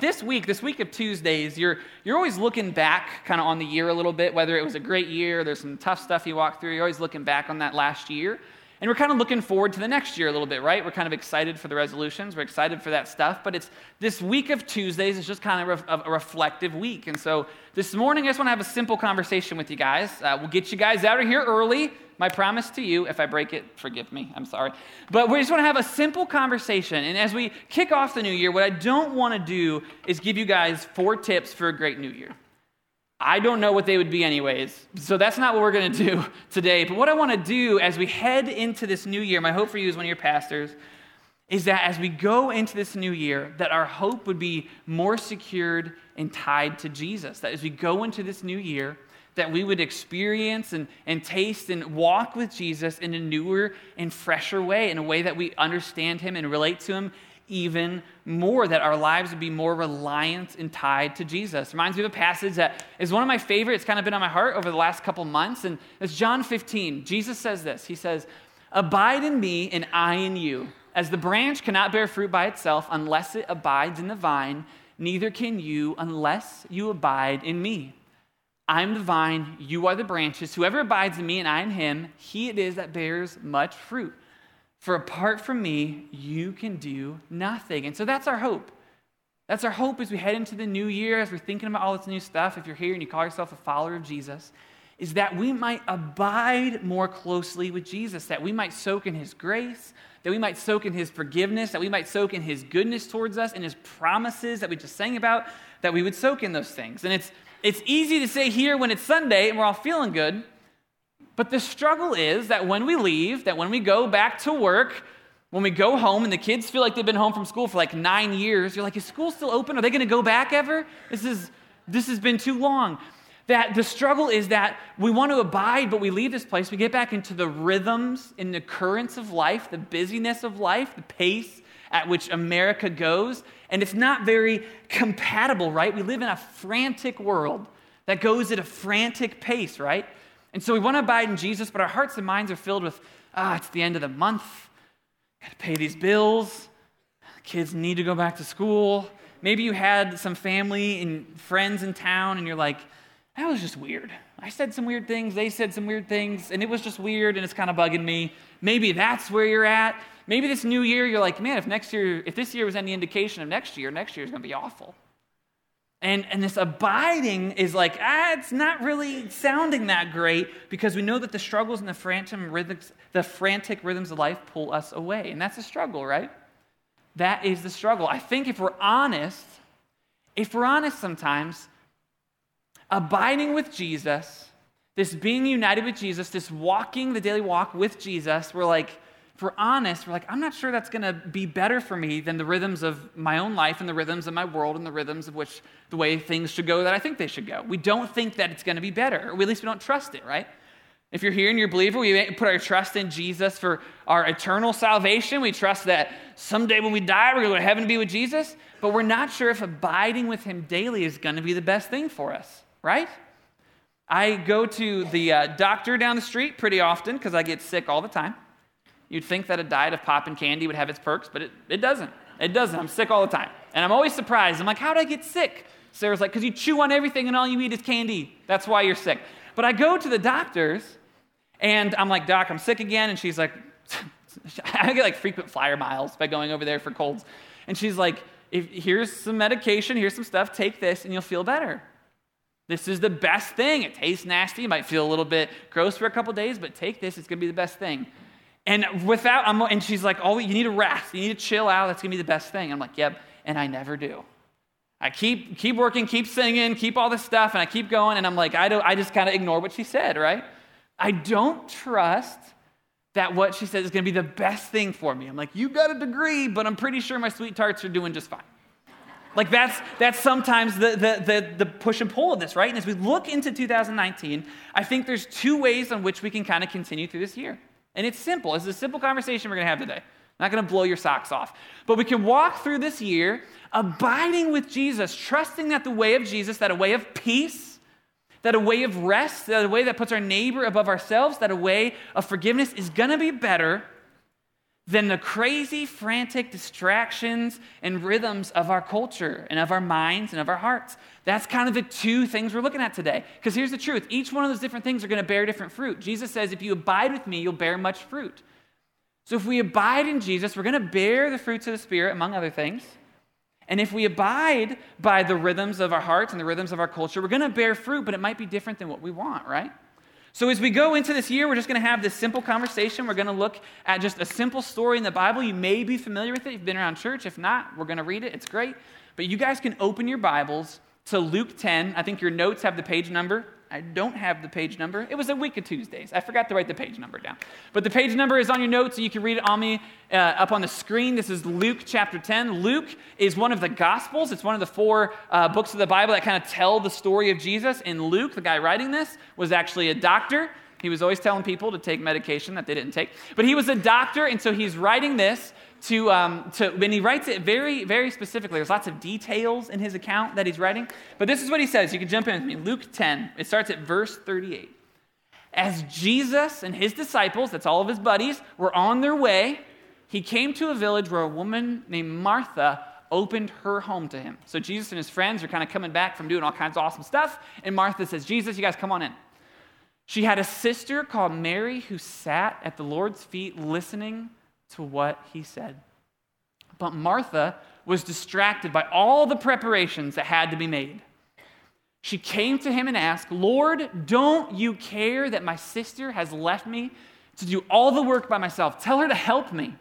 this week, this week of Tuesdays, you're, you're always looking back kind of on the year a little bit, whether it was a great year, there's some tough stuff you walked through, you're always looking back on that last year. And we're kind of looking forward to the next year a little bit, right? We're kind of excited for the resolutions, we're excited for that stuff, but it's this week of Tuesdays is just kind of a, a reflective week. And so this morning, I just want to have a simple conversation with you guys. Uh, we'll get you guys out of here early. My promise to you, if I break it, forgive me, I'm sorry. But we just want to have a simple conversation. And as we kick off the new year, what I don't want to do is give you guys four tips for a great new year. I don't know what they would be, anyways. So that's not what we're going to do today. But what I want to do as we head into this new year, my hope for you as one of your pastors, is that as we go into this new year, that our hope would be more secured and tied to Jesus. That as we go into this new year, that we would experience and, and taste and walk with Jesus in a newer and fresher way, in a way that we understand him and relate to him even more, that our lives would be more reliant and tied to Jesus. Reminds me of a passage that is one of my favorites, kind of been on my heart over the last couple months, and it's John 15. Jesus says this He says, Abide in me, and I in you. As the branch cannot bear fruit by itself unless it abides in the vine, neither can you unless you abide in me. I'm the vine, you are the branches. Whoever abides in me and I in him, he it is that bears much fruit. For apart from me, you can do nothing. And so that's our hope. That's our hope as we head into the new year, as we're thinking about all this new stuff. If you're here and you call yourself a follower of Jesus, is that we might abide more closely with Jesus, that we might soak in his grace, that we might soak in his forgiveness, that we might soak in his goodness towards us and his promises that we just sang about, that we would soak in those things. And it's it's easy to say here when it's Sunday and we're all feeling good, but the struggle is that when we leave, that when we go back to work, when we go home and the kids feel like they've been home from school for like nine years, you're like, is school still open? Are they going to go back ever? This, is, this has been too long. That the struggle is that we want to abide, but we leave this place. We get back into the rhythms and the currents of life, the busyness of life, the pace at which America goes. And it's not very compatible, right? We live in a frantic world that goes at a frantic pace, right? And so we want to abide in Jesus, but our hearts and minds are filled with, ah, it's the end of the month. Got to pay these bills. Kids need to go back to school. Maybe you had some family and friends in town, and you're like, that was just weird. I said some weird things, they said some weird things, and it was just weird, and it's kind of bugging me. Maybe that's where you're at. Maybe this new year, you're like, man, if next year, if this year was any indication of next year, next year is going to be awful. And, and this abiding is like, ah, it's not really sounding that great because we know that the struggles and the frantic rhythms, the frantic rhythms of life pull us away. And that's a struggle, right? That is the struggle. I think if we're honest, if we're honest sometimes, abiding with Jesus, this being united with Jesus, this walking the daily walk with Jesus, we're like, if we're honest, we're like, I'm not sure that's going to be better for me than the rhythms of my own life and the rhythms of my world and the rhythms of which the way things should go that I think they should go. We don't think that it's going to be better, or at least we don't trust it, right? If you're here and you're a believer, we put our trust in Jesus for our eternal salvation. We trust that someday when we die, we're going to heaven to be with Jesus. But we're not sure if abiding with Him daily is going to be the best thing for us, right? I go to the uh, doctor down the street pretty often because I get sick all the time. You'd think that a diet of pop and candy would have its perks, but it, it doesn't. It doesn't. I'm sick all the time. And I'm always surprised. I'm like, how did I get sick? Sarah's like, because you chew on everything and all you eat is candy. That's why you're sick. But I go to the doctors and I'm like, Doc, I'm sick again. And she's like, I get like frequent flyer miles by going over there for colds. And she's like, here's some medication, here's some stuff, take this and you'll feel better. This is the best thing. It tastes nasty. You might feel a little bit gross for a couple days, but take this. It's to be the best thing. And without, I'm, and she's like, oh, you need to rest. You need to chill out. That's going to be the best thing. I'm like, yep. And I never do. I keep, keep working, keep singing, keep all this stuff, and I keep going. And I'm like, I, don't, I just kind of ignore what she said, right? I don't trust that what she said is going to be the best thing for me. I'm like, you got a degree, but I'm pretty sure my sweet tarts are doing just fine. Like that's that's sometimes the, the, the, the, push and pull of this, right? And as we look into 2019, I think there's two ways on which we can kind of continue through this year. And it's simple. It's a simple conversation we're going to have today. Not going to blow your socks off. But we can walk through this year abiding with Jesus, trusting that the way of Jesus, that a way of peace, that a way of rest, that a way that puts our neighbor above ourselves, that a way of forgiveness is going to be better than the crazy, frantic distractions and rhythms of our culture and of our minds and of our hearts. That's kind of the two things we're looking at today. Because here's the truth each one of those different things are going to bear different fruit. Jesus says, If you abide with me, you'll bear much fruit. So if we abide in Jesus, we're going to bear the fruits of the Spirit, among other things. And if we abide by the rhythms of our hearts and the rhythms of our culture, we're going to bear fruit, but it might be different than what we want, right? So, as we go into this year, we're just going to have this simple conversation. We're going to look at just a simple story in the Bible. You may be familiar with it. You've been around church. If not, we're going to read it. It's great. But you guys can open your Bibles to Luke 10. I think your notes have the page number. I don't have the page number. It was a week of Tuesdays. I forgot to write the page number down. But the page number is on your notes, so you can read it on me uh, up on the screen. This is Luke chapter 10. Luke is one of the Gospels. It's one of the four uh, books of the Bible that kind of tell the story of Jesus. And Luke, the guy writing this, was actually a doctor. He was always telling people to take medication that they didn't take. But he was a doctor, and so he's writing this to, um, to when he writes it very, very specifically. There's lots of details in his account that he's writing. But this is what he says. You can jump in with me. Luke 10, it starts at verse 38. As Jesus and his disciples, that's all of his buddies, were on their way, he came to a village where a woman named Martha opened her home to him. So Jesus and his friends are kind of coming back from doing all kinds of awesome stuff. And Martha says, Jesus, you guys come on in. She had a sister called Mary who sat at the Lord's feet listening to what he said. But Martha was distracted by all the preparations that had to be made. She came to him and asked, Lord, don't you care that my sister has left me to do all the work by myself? Tell her to help me.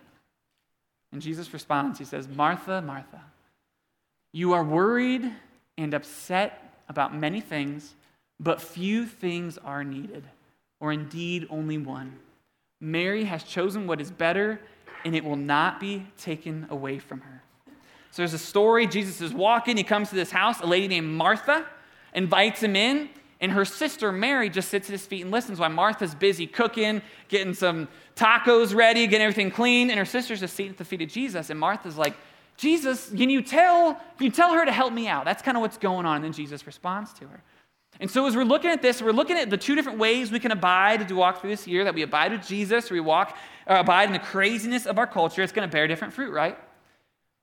And Jesus responds, He says, Martha, Martha, you are worried and upset about many things, but few things are needed, or indeed only one. Mary has chosen what is better and it will not be taken away from her. So there's a story. Jesus is walking. He comes to this house. A lady named Martha invites him in, and her sister Mary just sits at his feet and listens while Martha's busy cooking, getting some tacos ready, getting everything clean, and her sister's just sitting at the feet of Jesus. And Martha's like, Jesus, can you tell, can you tell her to help me out? That's kind of what's going on. And then Jesus responds to her. And so, as we're looking at this, we're looking at the two different ways we can abide as we walk through this year that we abide with Jesus, or we walk, or uh, abide in the craziness of our culture. It's going to bear different fruit, right?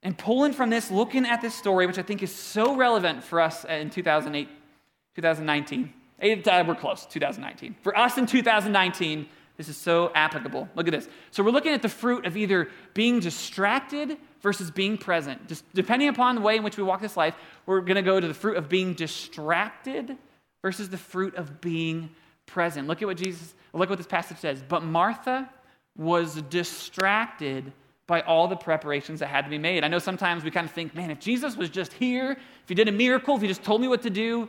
And pulling from this, looking at this story, which I think is so relevant for us in 2008, 2019. Uh, we're close, 2019. For us in 2019, this is so applicable. Look at this. So, we're looking at the fruit of either being distracted versus being present. Just depending upon the way in which we walk this life, we're going to go to the fruit of being distracted versus the fruit of being present. Look at what Jesus, look what this passage says. But Martha was distracted by all the preparations that had to be made. I know sometimes we kind of think, man, if Jesus was just here, if he did a miracle, if he just told me what to do,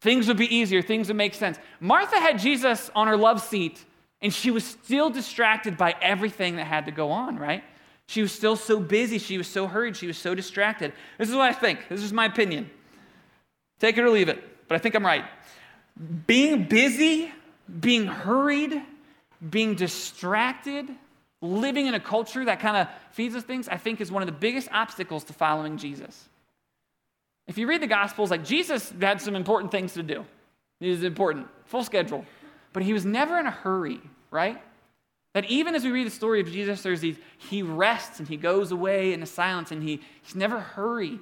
things would be easier, things would make sense. Martha had Jesus on her love seat, and she was still distracted by everything that had to go on, right? She was still so busy, she was so hurried, she was so distracted. This is what I think. This is my opinion. Take it or leave it, but I think I'm right being busy, being hurried, being distracted, living in a culture that kind of feeds us things, I think is one of the biggest obstacles to following Jesus. If you read the Gospels, like Jesus had some important things to do. He was important, full schedule. But he was never in a hurry, right? That even as we read the story of Jesus, there's these, he rests and he goes away in the silence and he, he's never hurried.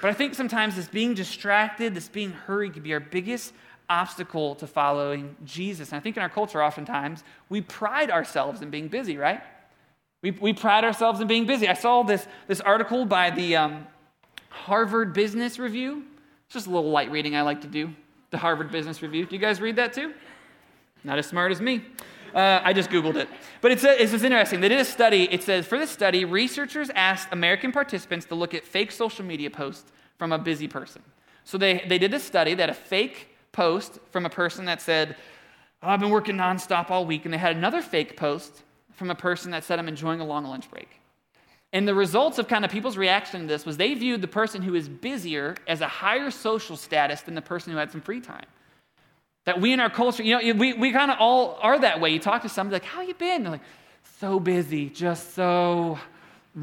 But I think sometimes this being distracted, this being hurried, can be our biggest obstacle to following Jesus. And I think in our culture, oftentimes, we pride ourselves in being busy, right? We, we pride ourselves in being busy. I saw this, this article by the um, Harvard Business Review. It's just a little light reading I like to do. The Harvard Business Review. Do you guys read that too? Not as smart as me. Uh, I just Googled it. But it's, a, it's just interesting. They did a study. It says for this study, researchers asked American participants to look at fake social media posts from a busy person. So they, they did this study that a fake post from a person that said, oh, I've been working nonstop all week. And they had another fake post from a person that said, I'm enjoying a long lunch break. And the results of kind of people's reaction to this was they viewed the person who is busier as a higher social status than the person who had some free time. That we in our culture, you know, we, we kind of all are that way. You talk to somebody like, how you been? They're like, so busy, just so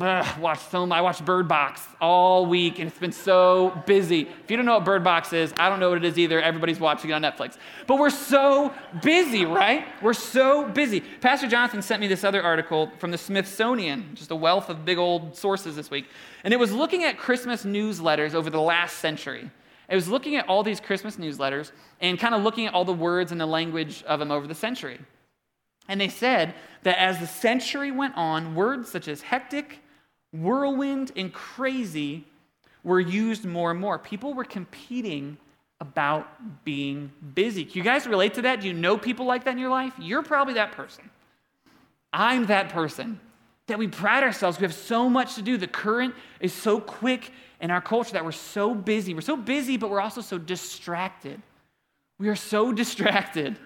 Ugh, watched so I watched Bird Box all week, and it's been so busy. If you don't know what Bird Box is, I don't know what it is either. Everybody's watching it on Netflix. But we're so busy, right? We're so busy. Pastor Jonathan sent me this other article from the Smithsonian, just a wealth of big old sources this week. And it was looking at Christmas newsletters over the last century. It was looking at all these Christmas newsletters and kind of looking at all the words and the language of them over the century. And they said that as the century went on, words such as hectic, whirlwind, and crazy were used more and more. People were competing about being busy. Can you guys relate to that? Do you know people like that in your life? You're probably that person. I'm that person that we pride ourselves. We have so much to do. The current is so quick in our culture that we're so busy. We're so busy, but we're also so distracted. We are so distracted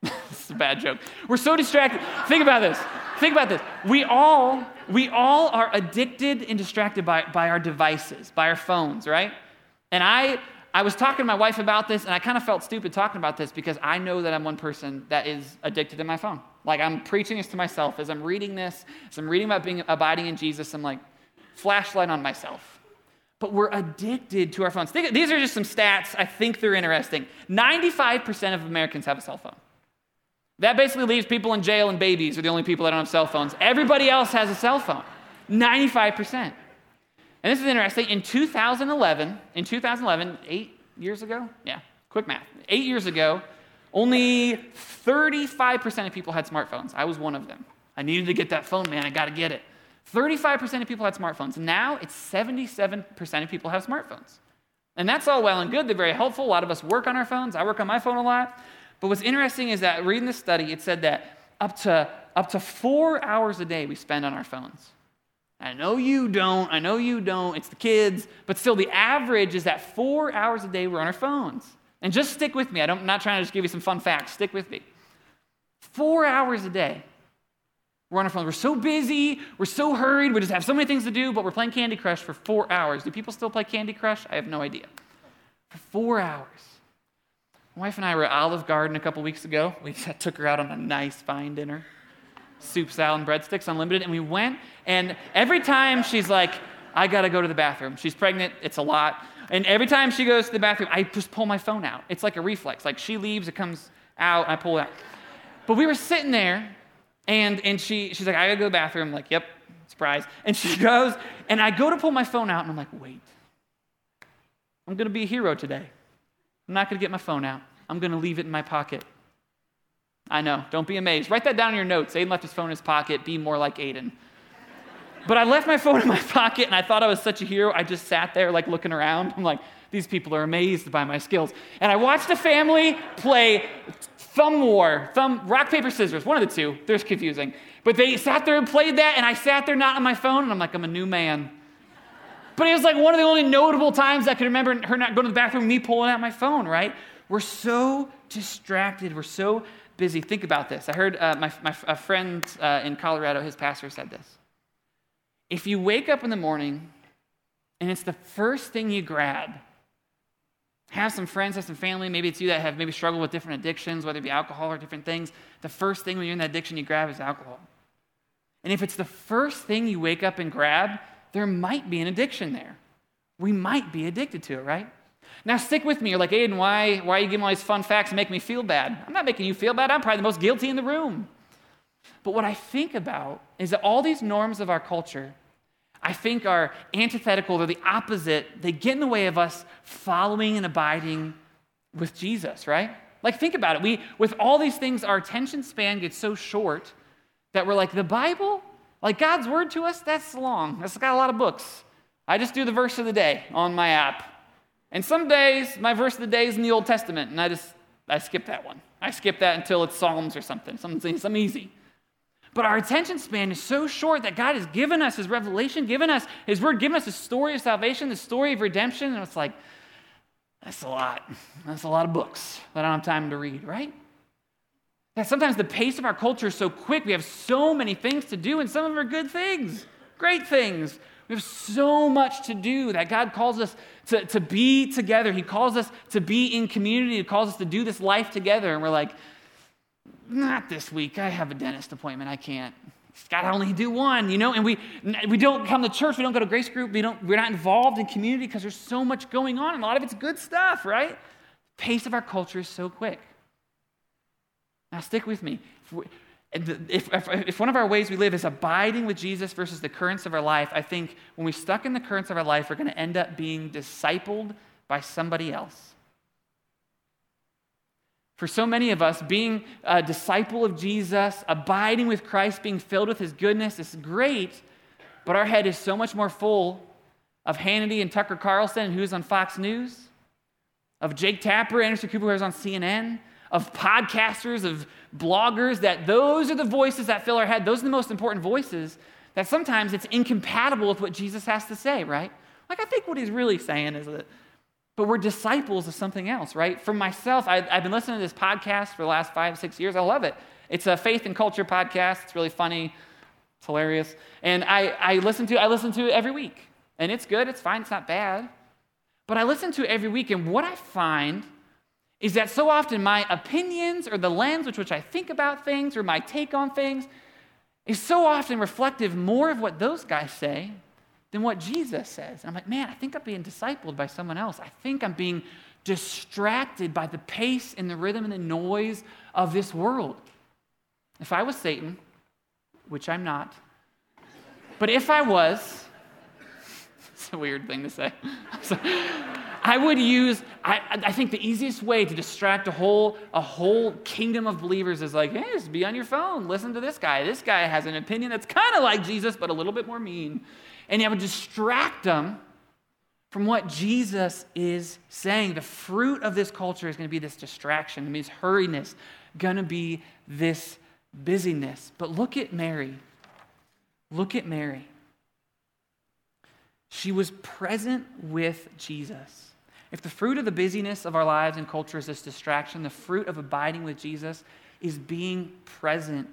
this is a bad joke. We're so distracted. Think about this. Think about this. We all, we all are addicted and distracted by, by our devices, by our phones, right? And I, I was talking to my wife about this, and I kind of felt stupid talking about this because I know that I'm one person that is addicted to my phone. Like I'm preaching this to myself as I'm reading this, as I'm reading about being abiding in Jesus. I'm like, flashlight on myself. But we're addicted to our phones. These are just some stats. I think they're interesting. 95% of Americans have a cell phone. That basically leaves people in jail and babies are the only people that don't have cell phones. Everybody else has a cell phone. 95%. And this is interesting. In 2011, in 2011, eight years ago, yeah, quick math, eight years ago, only 35% of people had smartphones. I was one of them. I needed to get that phone, man. I got to get it. 35% of people had smartphones. Now it's 77% of people have smartphones. And that's all well and good. They're very helpful. A lot of us work on our phones. I work on my phone a lot. But what's interesting is that reading the study, it said that up to, up to four hours a day we spend on our phones. I know you don't. I know you don't. It's the kids. But still, the average is that four hours a day we're on our phones. And just stick with me. I'm not trying to just give you some fun facts. Stick with me. Four hours a day we're on our phones. We're so busy. We're so hurried. We just have so many things to do, but we're playing Candy Crush for four hours. Do people still play Candy Crush? I have no idea. For four hours. My wife and I were at Olive Garden a couple weeks ago. We took her out on a nice, fine dinner soup, salad, and breadsticks, unlimited. And we went, and every time she's like, I gotta go to the bathroom. She's pregnant, it's a lot. And every time she goes to the bathroom, I just pull my phone out. It's like a reflex. Like she leaves, it comes out, I pull it out. But we were sitting there, and, and she, she's like, I gotta go to the bathroom. I'm like, yep, surprise. And she goes, and I go to pull my phone out, and I'm like, wait, I'm gonna be a hero today. I'm not gonna get my phone out. I'm to leave it in my pocket. I know, don't be amazed. Write that down in your notes. Aiden left his phone in his pocket. Be more like Aiden. But I left my phone in my pocket and I thought I was such a hero. I just sat there, like looking around. I'm like, these people are amazed by my skills. And I watched a family play thumb war, thumb, rock, paper, scissors, one of the two. There's confusing. But they sat there and played that, and I sat there not on my phone, and I'm like, I'm a new man. But it was like one of the only notable times I could remember her not going to the bathroom, me pulling out my phone, right? We're so distracted. We're so busy. Think about this. I heard uh, my, my, a friend uh, in Colorado, his pastor said this. If you wake up in the morning and it's the first thing you grab, have some friends, have some family, maybe it's you that have maybe struggled with different addictions, whether it be alcohol or different things. The first thing when you're in that addiction you grab is alcohol. And if it's the first thing you wake up and grab, there might be an addiction there. We might be addicted to it, right? Now, stick with me. You're like, Aiden, why, why are you giving all these fun facts and make me feel bad? I'm not making you feel bad. I'm probably the most guilty in the room. But what I think about is that all these norms of our culture, I think, are antithetical. They're the opposite. They get in the way of us following and abiding with Jesus, right? Like, think about it. We, with all these things, our attention span gets so short that we're like, the Bible, like God's word to us, that's long. That's got a lot of books. I just do the verse of the day on my app. And some days, my verse of the day is in the Old Testament, and I just, I skip that one. I skip that until it's Psalms or something, something, something easy. But our attention span is so short that God has given us His revelation, given us His word, given us the story of salvation, the story of redemption, and it's like, that's a lot. That's a lot of books that I don't have time to read, right? That sometimes the pace of our culture is so quick. We have so many things to do, and some of them are good things, great things. We have so much to do that God calls us to, to be together. He calls us to be in community. He calls us to do this life together. And we're like, not this week. I have a dentist appointment. I can't. God I only do one, you know, and we we don't come to church, we don't go to grace group, we don't we're not involved in community because there's so much going on, and a lot of it's good stuff, right? The pace of our culture is so quick. Now stick with me. If, we, if, if, if, one of our ways we live is abiding with Jesus versus the currents of our life, I think when we're stuck in the currents of our life, we're going to end up being discipled by somebody else. For so many of us, being a disciple of Jesus, abiding with Christ, being filled with his goodness is great, but our head is so much more full of Hannity and Tucker Carlson, who's on Fox News, of Jake Tapper, Anderson Cooper, who's on CNN, of podcasters, of bloggers, that those are the voices that fill our head. Those are the most important voices that sometimes it's incompatible with what Jesus has to say, right? Like, I think what he's really saying is that but we're disciples of something else, right? For myself, I, have been listening to this podcast for the last five, six years. I love it. It's a faith and culture podcast. It's really funny. It's hilarious. And I, I listen to I listen to it every week. And it's good, it's fine, it's not bad. But I listen to it every week, and what I find is that so often my opinions or the lens with which I think about things or my take on things is so often reflective more of what those guys say than what Jesus says. And I'm like, man, I think I'm being discipled by someone else. I think I'm being distracted by the pace and the rhythm and the noise of this world. If I was Satan, which I'm not, but if I was, it's a weird thing to say. I would use, I, I think the easiest way to distract a whole, a whole kingdom of believers is like, hey, just be on your phone, listen to this guy. This guy has an opinion that's kind of like Jesus, but a little bit more mean and it would distract them from what Jesus is saying. The fruit of this culture is going to be this distraction, it means hurriness, going to be this busyness. But look at Mary. Look at Mary. She was present with Jesus. If the fruit of the busyness of our lives and culture is this distraction, the fruit of abiding with Jesus is being present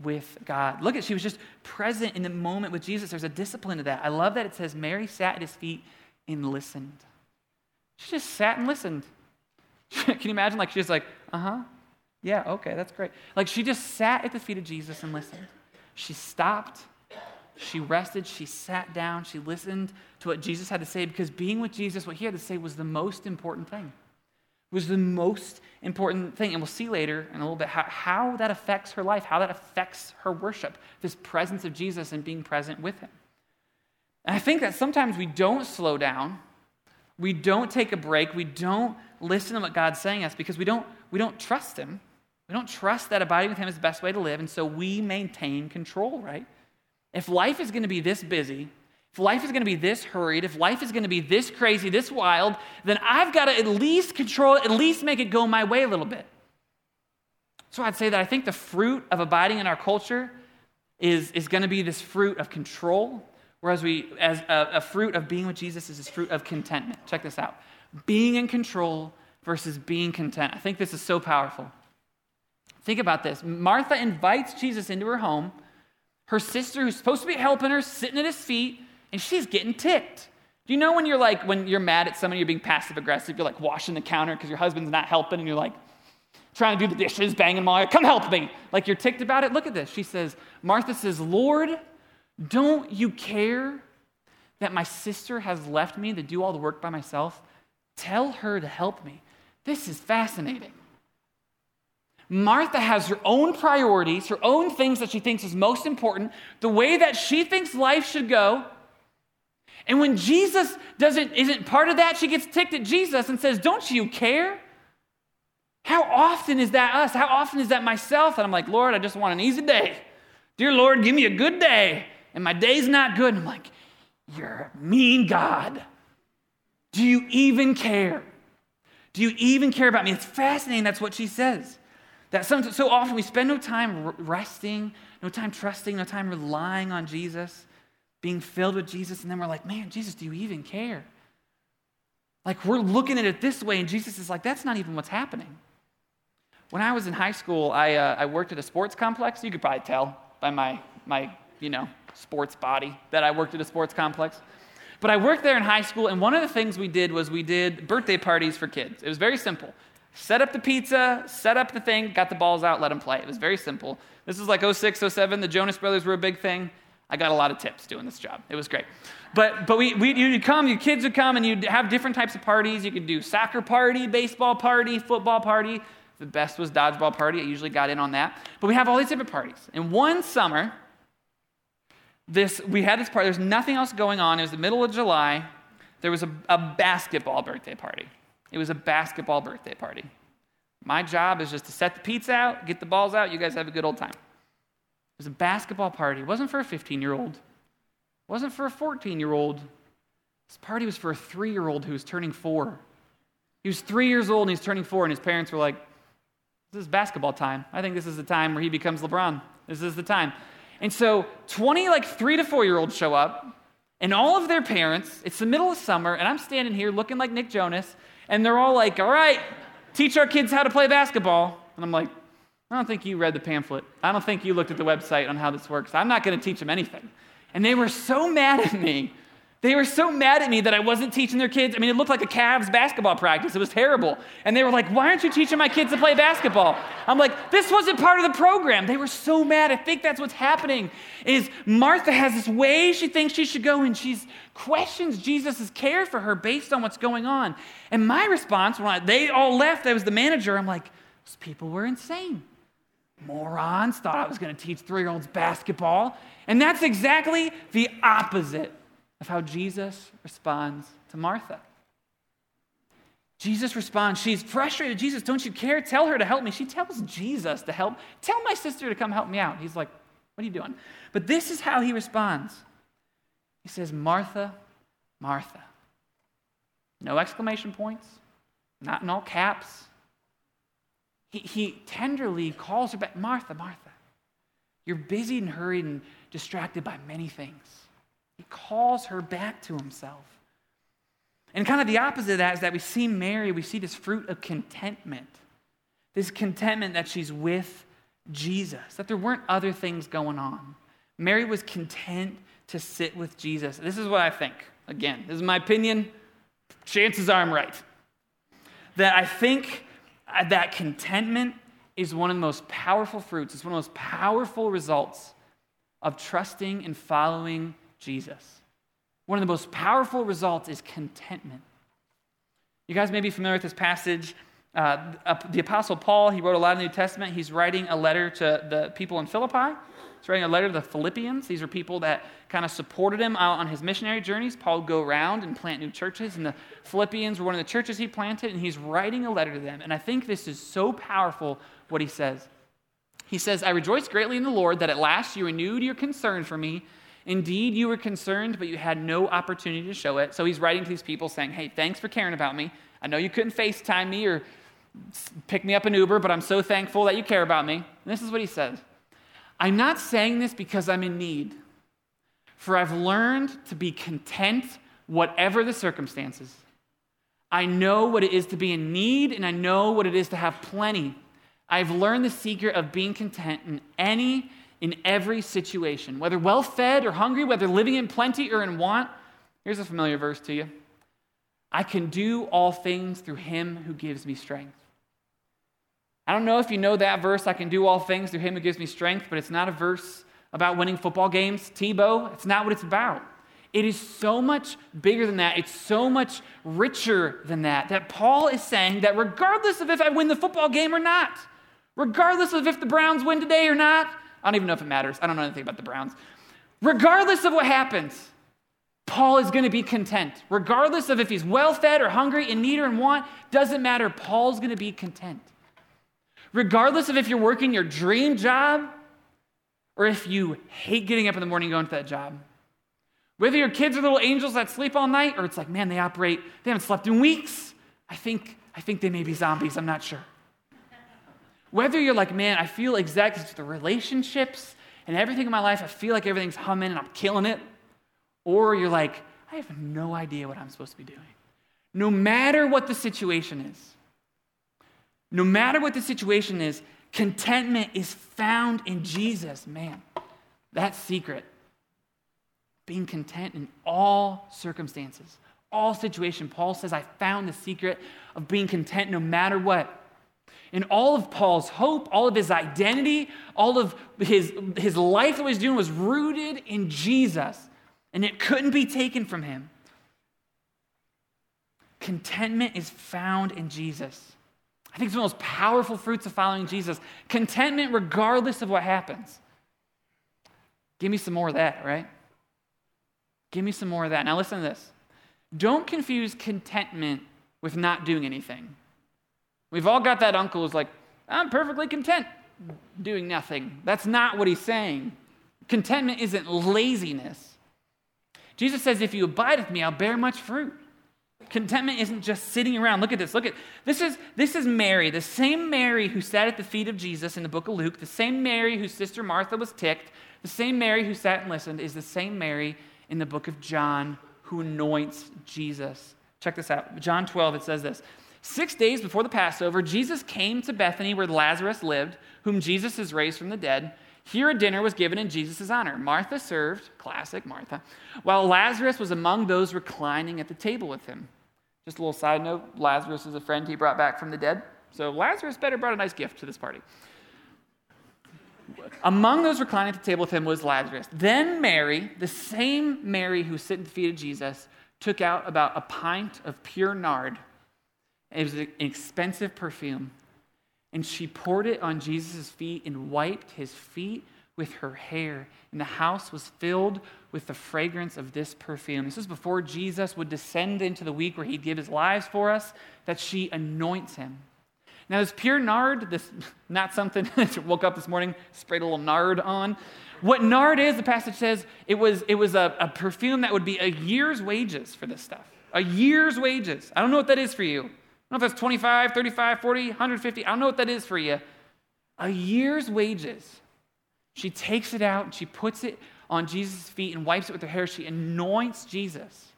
with God. Look at, she was just present in the moment with Jesus. There's a discipline to that. I love that it says Mary sat at his feet and listened. She just sat and listened. Can you imagine? Like, she's like, uh huh, yeah, okay, that's great. Like, she just sat at the feet of Jesus and listened. She stopped, she rested, she sat down, she listened to what Jesus had to say because being with Jesus, what he had to say was the most important thing was the most important thing. And we'll see later in a little bit how, how that affects her life, how that affects her worship, this presence of Jesus and being present with him. And I think that sometimes we don't slow down, we don't take a break, we don't listen to what God's saying us because we don't, we don't trust him. We don't trust that abiding with him is the best way to live, and so we maintain control, right? If life is going to be this busy, if life is going to be this hurried, if life is going to be this crazy, this wild, then I've got to at least control it, at least make it go my way a little bit. So I'd say that I think the fruit of abiding in our culture is, is going to be this fruit of control, whereas we, as a, a fruit of being with Jesus, is this fruit of contentment. Check this out being in control versus being content. I think this is so powerful. Think about this Martha invites Jesus into her home. Her sister, who's supposed to be helping her, sitting at his feet, and she's getting ticked. Do you know when you're like, when you're mad at someone, you're being passive aggressive, you're like washing the counter because your husband's not helping, and you're like trying to do the dishes, banging them all, come help me. Like you're ticked about it. Look at this. She says, Martha says, Lord, don't you care that my sister has left me to do all the work by myself? Tell her to help me. This is fascinating. Martha has her own priorities, her own things that she thinks is most important, the way that she thinks life should go. And when Jesus doesn't isn't part of that, she gets ticked at Jesus and says, "Don't you care?" How often is that us? How often is that myself? And I'm like, "Lord, I just want an easy day. Dear Lord, give me a good day." And my day's not good. And I'm like, "You're a mean God. Do you even care? Do you even care about me?" It's fascinating that's what she says. That so often we spend no time resting, no time trusting, no time relying on Jesus, being filled with Jesus, and then we're like, man, Jesus, do you even care? Like we're looking at it this way, and Jesus is like, that's not even what's happening. When I was in high school, I, uh, I worked at a sports complex. You could probably tell by my, my, you know, sports body that I worked at a sports complex. But I worked there in high school, and one of the things we did was we did birthday parties for kids. It was very simple set up the pizza, set up the thing, got the balls out, let them play. It was very simple. This is like 06, 07. The Jonas Brothers were a big thing. I got a lot of tips doing this job. It was great. But, but we, we, you'd come, your kids would come, and you'd have different types of parties. You could do soccer party, baseball party, football party. The best was dodgeball party. I usually got in on that. But we have all these different parties. And one summer, this, we had this party. There's nothing else going on. It was the middle of July. There was a, a basketball birthday party. It was a basketball birthday party. My job is just to set the pizza out, get the balls out. You guys have a good old time. It was a basketball party. It wasn't for a 15 year old, it wasn't for a 14 year old. This party was for a three year old who was turning four. He was three years old and he's turning four, and his parents were like, This is basketball time. I think this is the time where he becomes LeBron. This is the time. And so 20, like three to four year olds show up, and all of their parents, it's the middle of summer, and I'm standing here looking like Nick Jonas, and they're all like, all right, teach our kids how to play basketball. And I'm like, I don't think you read the pamphlet. I don't think you looked at the website on how this works. I'm not going to teach them anything. And they were so mad at me they were so mad at me that I wasn't teaching their kids. I mean, it looked like a Cavs basketball practice. It was terrible. And they were like, Why aren't you teaching my kids to play basketball? I'm like, This wasn't part of the program. They were so mad. I think that's what's happening is Martha has this way she thinks she should go and she questions Jesus' care for her based on what's going on. And my response, when I, they all left, I was the manager, I'm like, Those people were insane. Morons thought I was going to teach three year olds basketball. And that's exactly the opposite of how Jesus responds to Martha. Jesus responds, She's frustrated. Jesus, don't you care? Tell her to help me. She tells Jesus to help. Tell my sister to come help me out. He's like, What are you doing? But this is how he responds He says, Martha, Martha. No exclamation points, not in all caps. He, he tenderly calls her back Martha, Martha. You're busy and hurried and distracted by many things. He calls her back to himself. And kind of the opposite of that is that we see Mary, we see this fruit of contentment. This contentment that she's with Jesus, that there weren't other things going on. Mary was content to sit with Jesus. This is what I think. Again, this is my opinion. Chances are I'm right. That I think that contentment is one of the most powerful fruits, it's one of the most powerful results of trusting and following Jesus. One of the most powerful results is contentment. You guys may be familiar with this passage. Uh, the Apostle Paul, he wrote a lot of the New Testament. He's writing a letter to the people in Philippi. He's writing a letter to the Philippians. These are people that kind of supported him out on his missionary journeys. Paul would go around and plant new churches, and the Philippians were one of the churches he planted, and he's writing a letter to them. And I think this is so powerful what he says. He says, I rejoice greatly in the Lord that at last you renewed your concern for me Indeed, you were concerned, but you had no opportunity to show it. So he's writing to these people saying, Hey, thanks for caring about me. I know you couldn't FaceTime me or pick me up an Uber, but I'm so thankful that you care about me. And this is what he says I'm not saying this because I'm in need, for I've learned to be content, whatever the circumstances. I know what it is to be in need, and I know what it is to have plenty. I've learned the secret of being content in any in every situation, whether well fed or hungry, whether living in plenty or in want. Here's a familiar verse to you I can do all things through him who gives me strength. I don't know if you know that verse, I can do all things through him who gives me strength, but it's not a verse about winning football games, Tebow. It's not what it's about. It is so much bigger than that. It's so much richer than that. That Paul is saying that regardless of if I win the football game or not, regardless of if the Browns win today or not, I don't even know if it matters. I don't know anything about the Browns. Regardless of what happens, Paul is going to be content. Regardless of if he's well fed or hungry, in need or in want, doesn't matter. Paul's going to be content. Regardless of if you're working your dream job or if you hate getting up in the morning going to that job. Whether your kids are little angels that sleep all night or it's like, man, they operate, they haven't slept in weeks. I think, I think they may be zombies. I'm not sure. Whether you're like, man, I feel exactly the relationships and everything in my life, I feel like everything's humming and I'm killing it. Or you're like, I have no idea what I'm supposed to be doing. No matter what the situation is, no matter what the situation is, contentment is found in Jesus. Man, that secret. Being content in all circumstances, all situation. Paul says, I found the secret of being content no matter what. And all of Paul's hope, all of his identity, all of his, his life that he was doing was rooted in Jesus. And it couldn't be taken from him. Contentment is found in Jesus. I think it's one of the most powerful fruits of following Jesus. Contentment, regardless of what happens. Give me some more of that, right? Give me some more of that. Now, listen to this. Don't confuse contentment with not doing anything. We've all got that uncle who's like, I'm perfectly content doing nothing. That's not what he's saying. Contentment isn't laziness. Jesus says, If you abide with me, I'll bear much fruit. Contentment isn't just sitting around. Look at this. Look at this is this is Mary, the same Mary who sat at the feet of Jesus in the book of Luke, the same Mary whose sister Martha was ticked, the same Mary who sat and listened is the same Mary in the book of John who anoints Jesus. Check this out. John 12 it says this. 6 days before the Passover, Jesus came to Bethany where Lazarus lived, whom Jesus has raised from the dead. Here a dinner was given in Jesus' honor. Martha served, classic Martha, while Lazarus was among those reclining at the table with him. Just a little side note Lazarus is a friend he brought back from the dead. So Lazarus better brought a nice gift to this party. Among those reclining at the table with him was Lazarus. Then Mary, the same Mary who sat at the feet of Jesus, took out about a pint of pure nard. It was an expensive perfume. And she poured it on Jesus' feet and wiped his feet with her hair. And the house was filled with the fragrance of this perfume. This is before Jesus would descend into the week where he'd give his lives for us, that she anoints him. Now, this pure nard, this not something that woke up this morning, sprayed a little nard on. What nard is, the passage says, it was, it was a, a perfume that would be a year's wages for this stuff. A year's wages. I don't know what that is for you. I don't know if that's 25, 35, 40, 150. I don't know what that is for you. A year's wages. She takes it out and she puts it on Jesus' feet and wipes it with her hair. She anoints Jesus.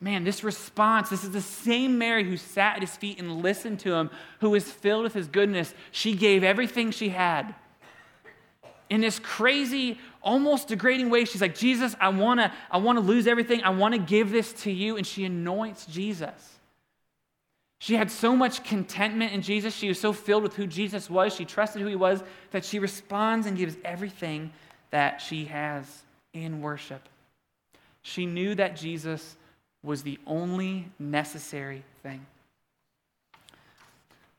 Man, this response, this is the same Mary who sat at his feet and listened to him, who was filled with his goodness. She gave everything she had. In this crazy, almost degrading way, she's like, Jesus, I wanna, I wanna lose everything. I wanna give this to you. And she anoints Jesus. She had so much contentment in Jesus. She was so filled with who Jesus was. She trusted who he was that she responds and gives everything that she has in worship. She knew that Jesus was the only necessary thing.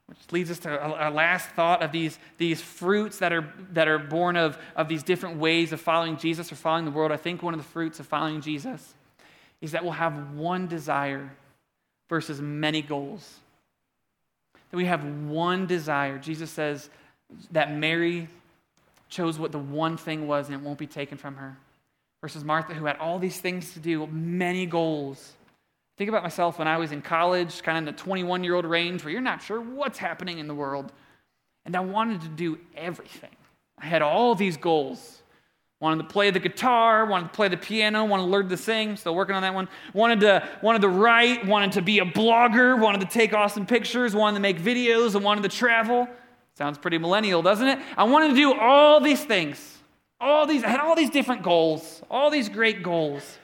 Which leads us to our last thought of these, these fruits that are, that are born of, of these different ways of following Jesus or following the world. I think one of the fruits of following Jesus is that we'll have one desire versus many goals. That we have one desire. Jesus says that Mary chose what the one thing was and it won't be taken from her versus Martha, who had all these things to do, many goals. Think about myself when I was in college, kind of in the 21 year old range, where you're not sure what's happening in the world. And I wanted to do everything. I had all these goals. Wanted to play the guitar, wanted to play the piano, wanted to learn to sing, still working on that one. Wanted to, wanted to write, wanted to be a blogger, wanted to take awesome pictures, wanted to make videos, and wanted to travel. Sounds pretty millennial, doesn't it? I wanted to do all these things. All these, I had all these different goals, all these great goals.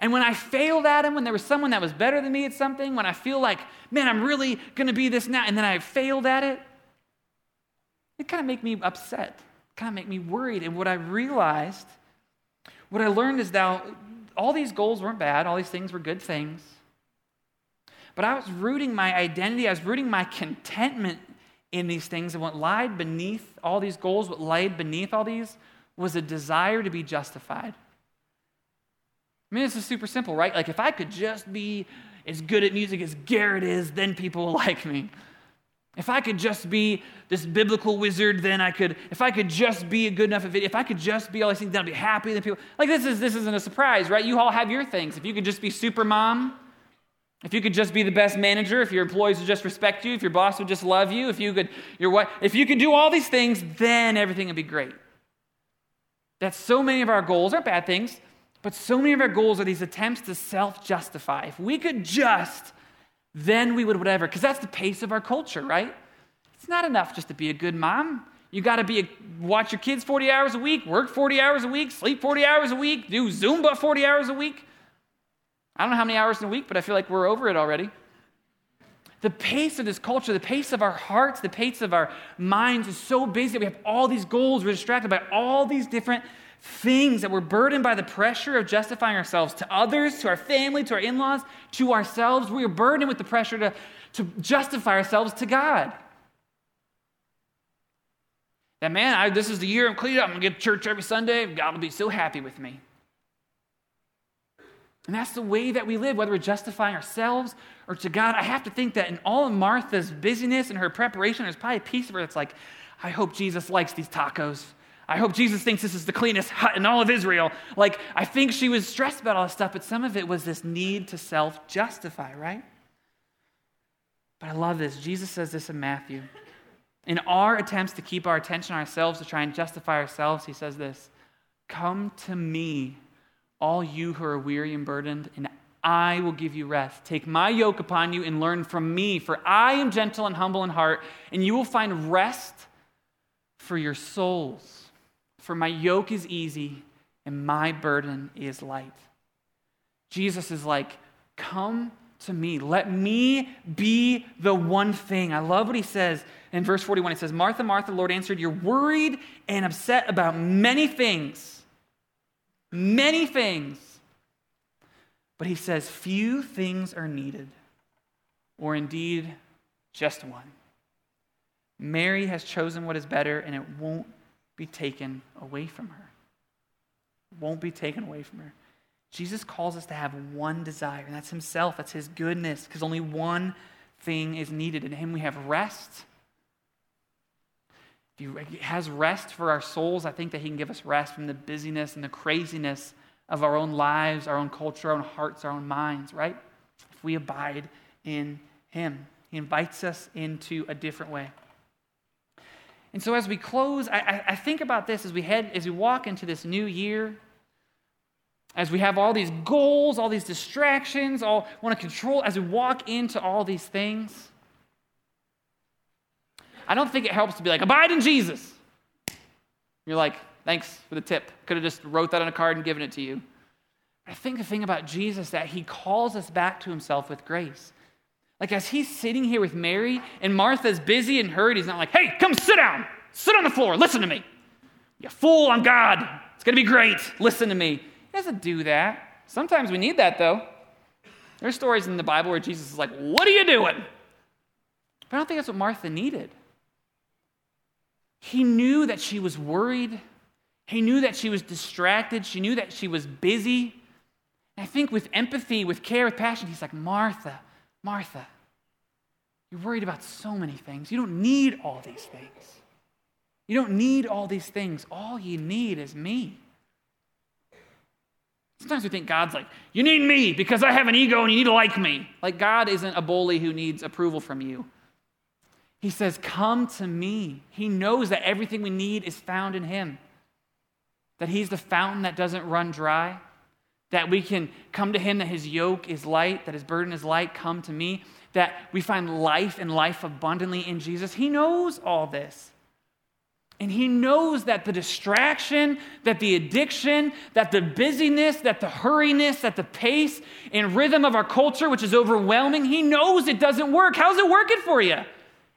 And when I failed at them, when there was someone that was better than me at something, when I feel like, man, I'm really going to be this now, and then I failed at it, it kind of made me upset, kind of make me worried. And what I realized, what I learned is now all these goals weren't bad, all these things were good things. But I was rooting my identity, I was rooting my contentment in these things. And what lied beneath all these goals, what lied beneath all these, was a desire to be justified. I mean, this is super simple, right? Like, if I could just be as good at music as Garrett is, then people will like me. If I could just be this biblical wizard, then I could, if I could just be a good enough at video, if I could just be all these things, then I'd be happy. Then people, like this is this isn't a surprise, right? You all have your things. If you could just be super mom, if you could just be the best manager, if your employees would just respect you, if your boss would just love you, if you could, your what, if you could do all these things, then everything would be great. That's so many of our goals are bad things, but so many of our goals are these attempts to self-justify. If we could just, then we would whatever, because that's the pace of our culture, right? It's not enough just to be a good mom. You got to be a, watch your kids 40 hours a week, work 40 hours a week, sleep 40 hours a week, do Zumba 40 hours a week. I don't know how many hours in a week, but I feel like we're over it already. The pace of this culture, the pace of our hearts, the pace of our minds is so busy. that We have all these goals. We're distracted by all these different things that we're burdened by the pressure of justifying ourselves to others, to our family, to our in laws, to ourselves. We are burdened with the pressure to, to justify ourselves to God. That man, I, this is the year I'm clean up. I'm going to get to church every Sunday. God will be so happy with me. And that's the way that we live, whether we're justifying ourselves or to God. I have to think that in all of Martha's busyness and her preparation, there's probably a piece of her that's like, I hope Jesus likes these tacos. I hope Jesus thinks this is the cleanest hut in all of Israel. Like, I think she was stressed about all this stuff, but some of it was this need to self justify, right? But I love this. Jesus says this in Matthew. In our attempts to keep our attention on ourselves, to try and justify ourselves, he says this Come to me, all you who are weary and burdened, and I will give you rest. Take my yoke upon you and learn from me, for I am gentle and humble in heart, and you will find rest for your souls. For my yoke is easy and my burden is light. Jesus is like, Come to me. Let me be the one thing. I love what he says in verse 41. He says, Martha, Martha, Lord answered, You're worried and upset about many things many things. But he says, few things are needed, or indeed just one. Mary has chosen what is better, and it won't be taken away from her. Won't be taken away from her. Jesus calls us to have one desire, and that's Himself, that's His goodness, because only one thing is needed. In Him we have rest if He has rest for our souls, I think that He can give us rest from the busyness and the craziness of our own lives, our own culture, our own hearts, our own minds, right? If we abide in Him, He invites us into a different way. And so as we close, I, I think about this as we head, as we walk into this new year, as we have all these goals, all these distractions, all want to control, as we walk into all these things. I don't think it helps to be like, abide in Jesus. You're like, thanks for the tip. Could have just wrote that on a card and given it to you. I think the thing about Jesus that he calls us back to himself with grace. Like as he's sitting here with Mary and Martha's busy and hurried, he's not like, hey, come sit down. Sit on the floor. Listen to me. You fool, I'm God. It's going to be great. Listen to me. He doesn't do that. Sometimes we need that though. There's stories in the Bible where Jesus is like, what are you doing? But I don't think that's what Martha needed. He knew that she was worried. He knew that she was distracted. She knew that she was busy. And I think with empathy, with care, with passion, he's like, Martha, Martha, you're worried about so many things. You don't need all these things. You don't need all these things. All you need is me. Sometimes we think God's like, you need me because I have an ego and you need to like me. Like God isn't a bully who needs approval from you. He says, Come to me. He knows that everything we need is found in Him, that He's the fountain that doesn't run dry, that we can come to Him, that His yoke is light, that His burden is light. Come to me, that we find life and life abundantly in Jesus. He knows all this. And he knows that the distraction, that the addiction, that the busyness, that the hurriness, that the pace and rhythm of our culture, which is overwhelming, he knows it doesn't work. How's it working for you?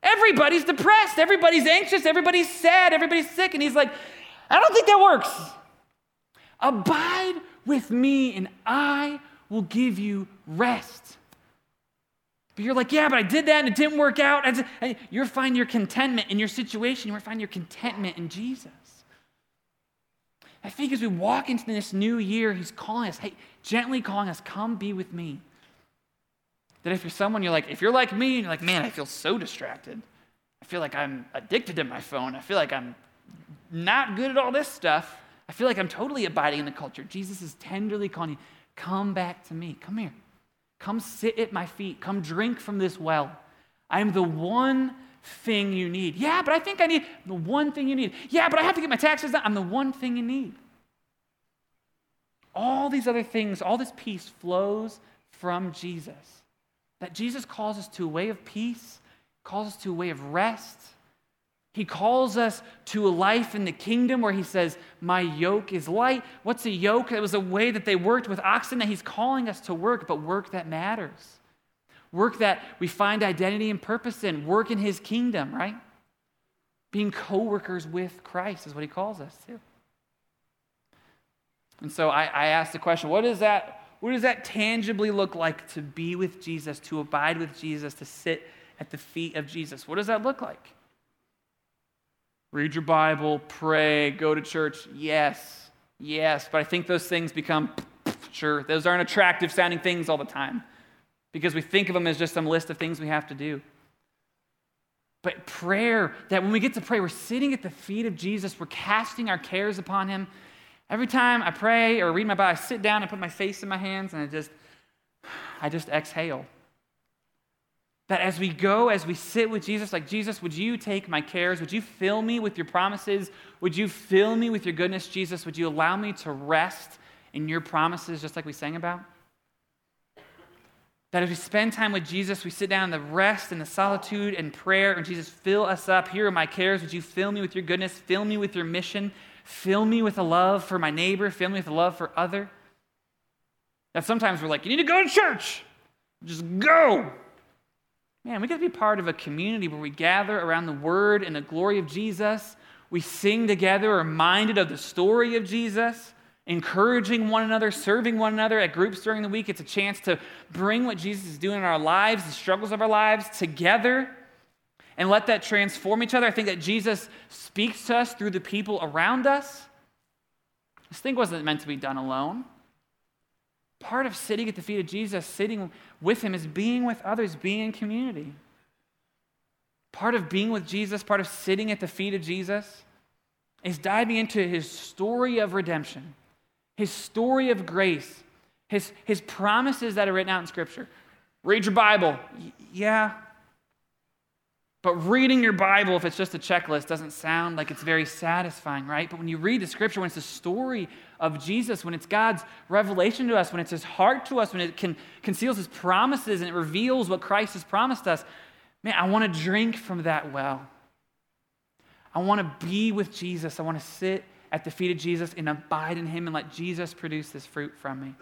Everybody's depressed, everybody's anxious, everybody's sad, everybody's sick. And he's like, I don't think that works. Abide with me, and I will give you rest. But you're like, yeah, but I did that and it didn't work out. You're finding your contentment in your situation. You're finding your contentment in Jesus. I think as we walk into this new year, he's calling us, hey, gently calling us, come be with me. That if you're someone you're like, if you're like me, you're like, man, I feel so distracted. I feel like I'm addicted to my phone. I feel like I'm not good at all this stuff. I feel like I'm totally abiding in the culture. Jesus is tenderly calling you, come back to me. Come here. Come sit at my feet. Come drink from this well. I am the one thing you need. Yeah, but I think I need the one thing you need. Yeah, but I have to get my taxes done. I'm the one thing you need. All these other things, all this peace flows from Jesus. That Jesus calls us to a way of peace, calls us to a way of rest. He calls us to a life in the kingdom where he says, My yoke is light. What's a yoke? It was a way that they worked with oxen that he's calling us to work, but work that matters. work that we find identity and purpose in, work in his kingdom, right? Being co workers with Christ is what he calls us to. And so I, I asked the question what does, that, what does that tangibly look like to be with Jesus, to abide with Jesus, to sit at the feet of Jesus? What does that look like? Read your Bible, pray, go to church. Yes, yes. But I think those things become, sure, those aren't attractive sounding things all the time because we think of them as just some list of things we have to do. But prayer, that when we get to pray, we're sitting at the feet of Jesus, we're casting our cares upon him. Every time I pray or read my Bible, I sit down and put my face in my hands and I just, I just exhale. That as we go, as we sit with Jesus, like, Jesus, would you take my cares? Would you fill me with your promises? Would you fill me with your goodness, Jesus? Would you allow me to rest in your promises, just like we sang about? That as we spend time with Jesus, we sit down in the rest and the solitude and prayer, and Jesus, fill us up. Here are my cares. Would you fill me with your goodness? Fill me with your mission. Fill me with a love for my neighbor. Fill me with a love for other. That sometimes we're like, you need to go to church. Just go. Man, we got to be part of a community where we gather around the word and the glory of Jesus. We sing together, reminded of the story of Jesus encouraging one another, serving one another at groups during the week. It's a chance to bring what Jesus is doing in our lives, the struggles of our lives, together and let that transform each other. I think that Jesus speaks to us through the people around us. This thing wasn't meant to be done alone. Part of sitting at the feet of Jesus, sitting with him, is being with others, being in community. Part of being with Jesus, part of sitting at the feet of Jesus, is diving into his story of redemption his story of grace, his, his promises that are written out in Scripture. Read your Bible. Y- yeah. But reading your Bible, if it's just a checklist, doesn't sound like it's very satisfying, right? But when you read the Scripture, when it's the story of Jesus, when it's God's revelation to us, when it's His heart to us, when it can, conceals His promises and it reveals what Christ has promised us, man, I want to drink from that well. I want to be with Jesus. I want to sit at the feet of Jesus and abide in Him and let Jesus produce this fruit from me.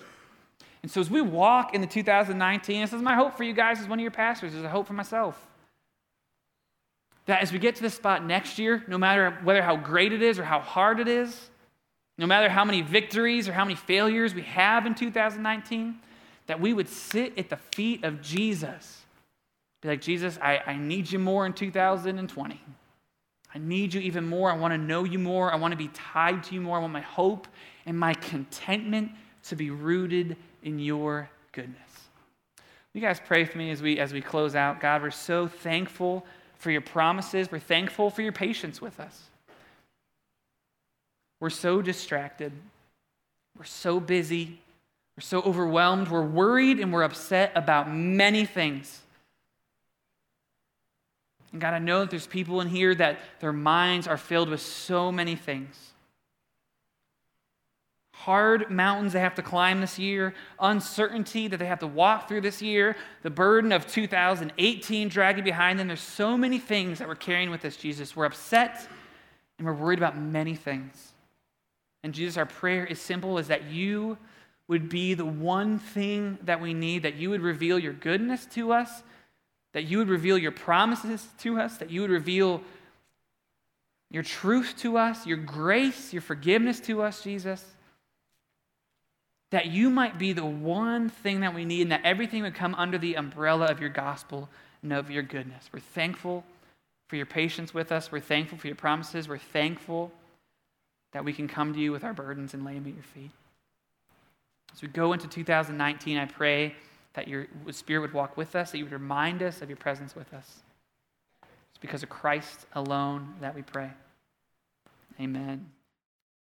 And so as we walk into 2019, this is my hope for you guys as one of your pastors, is a hope for myself. That as we get to this spot next year, no matter whether how great it is or how hard it is, no matter how many victories or how many failures we have in 2019, that we would sit at the feet of Jesus. Be like, Jesus, I, I need you more in 2020. I need you even more. I want to know you more. I want to be tied to you more. I want my hope and my contentment to be rooted in your goodness. You guys pray for me as we as we close out. God, we're so thankful for your promises. We're thankful for your patience with us. We're so distracted. We're so busy. We're so overwhelmed. We're worried and we're upset about many things. And God, I know that there's people in here that their minds are filled with so many things. Hard mountains they have to climb this year, uncertainty that they have to walk through this year, the burden of 2018 dragging behind them. There's so many things that we're carrying with us, Jesus. We're upset and we're worried about many things. And Jesus, our prayer is simple is that you would be the one thing that we need, that you would reveal your goodness to us that you would reveal your promises to us, that you would reveal your truth to us, your grace, your forgiveness to us, Jesus. That you might be the one thing that we need, and that everything would come under the umbrella of your gospel and of your goodness. We're thankful for your patience with us. We're thankful for your promises. We're thankful that we can come to you with our burdens and lay them at your feet. As we go into 2019, I pray that your Spirit would walk with us, that you would remind us of your presence with us. It's because of Christ alone that we pray. Amen.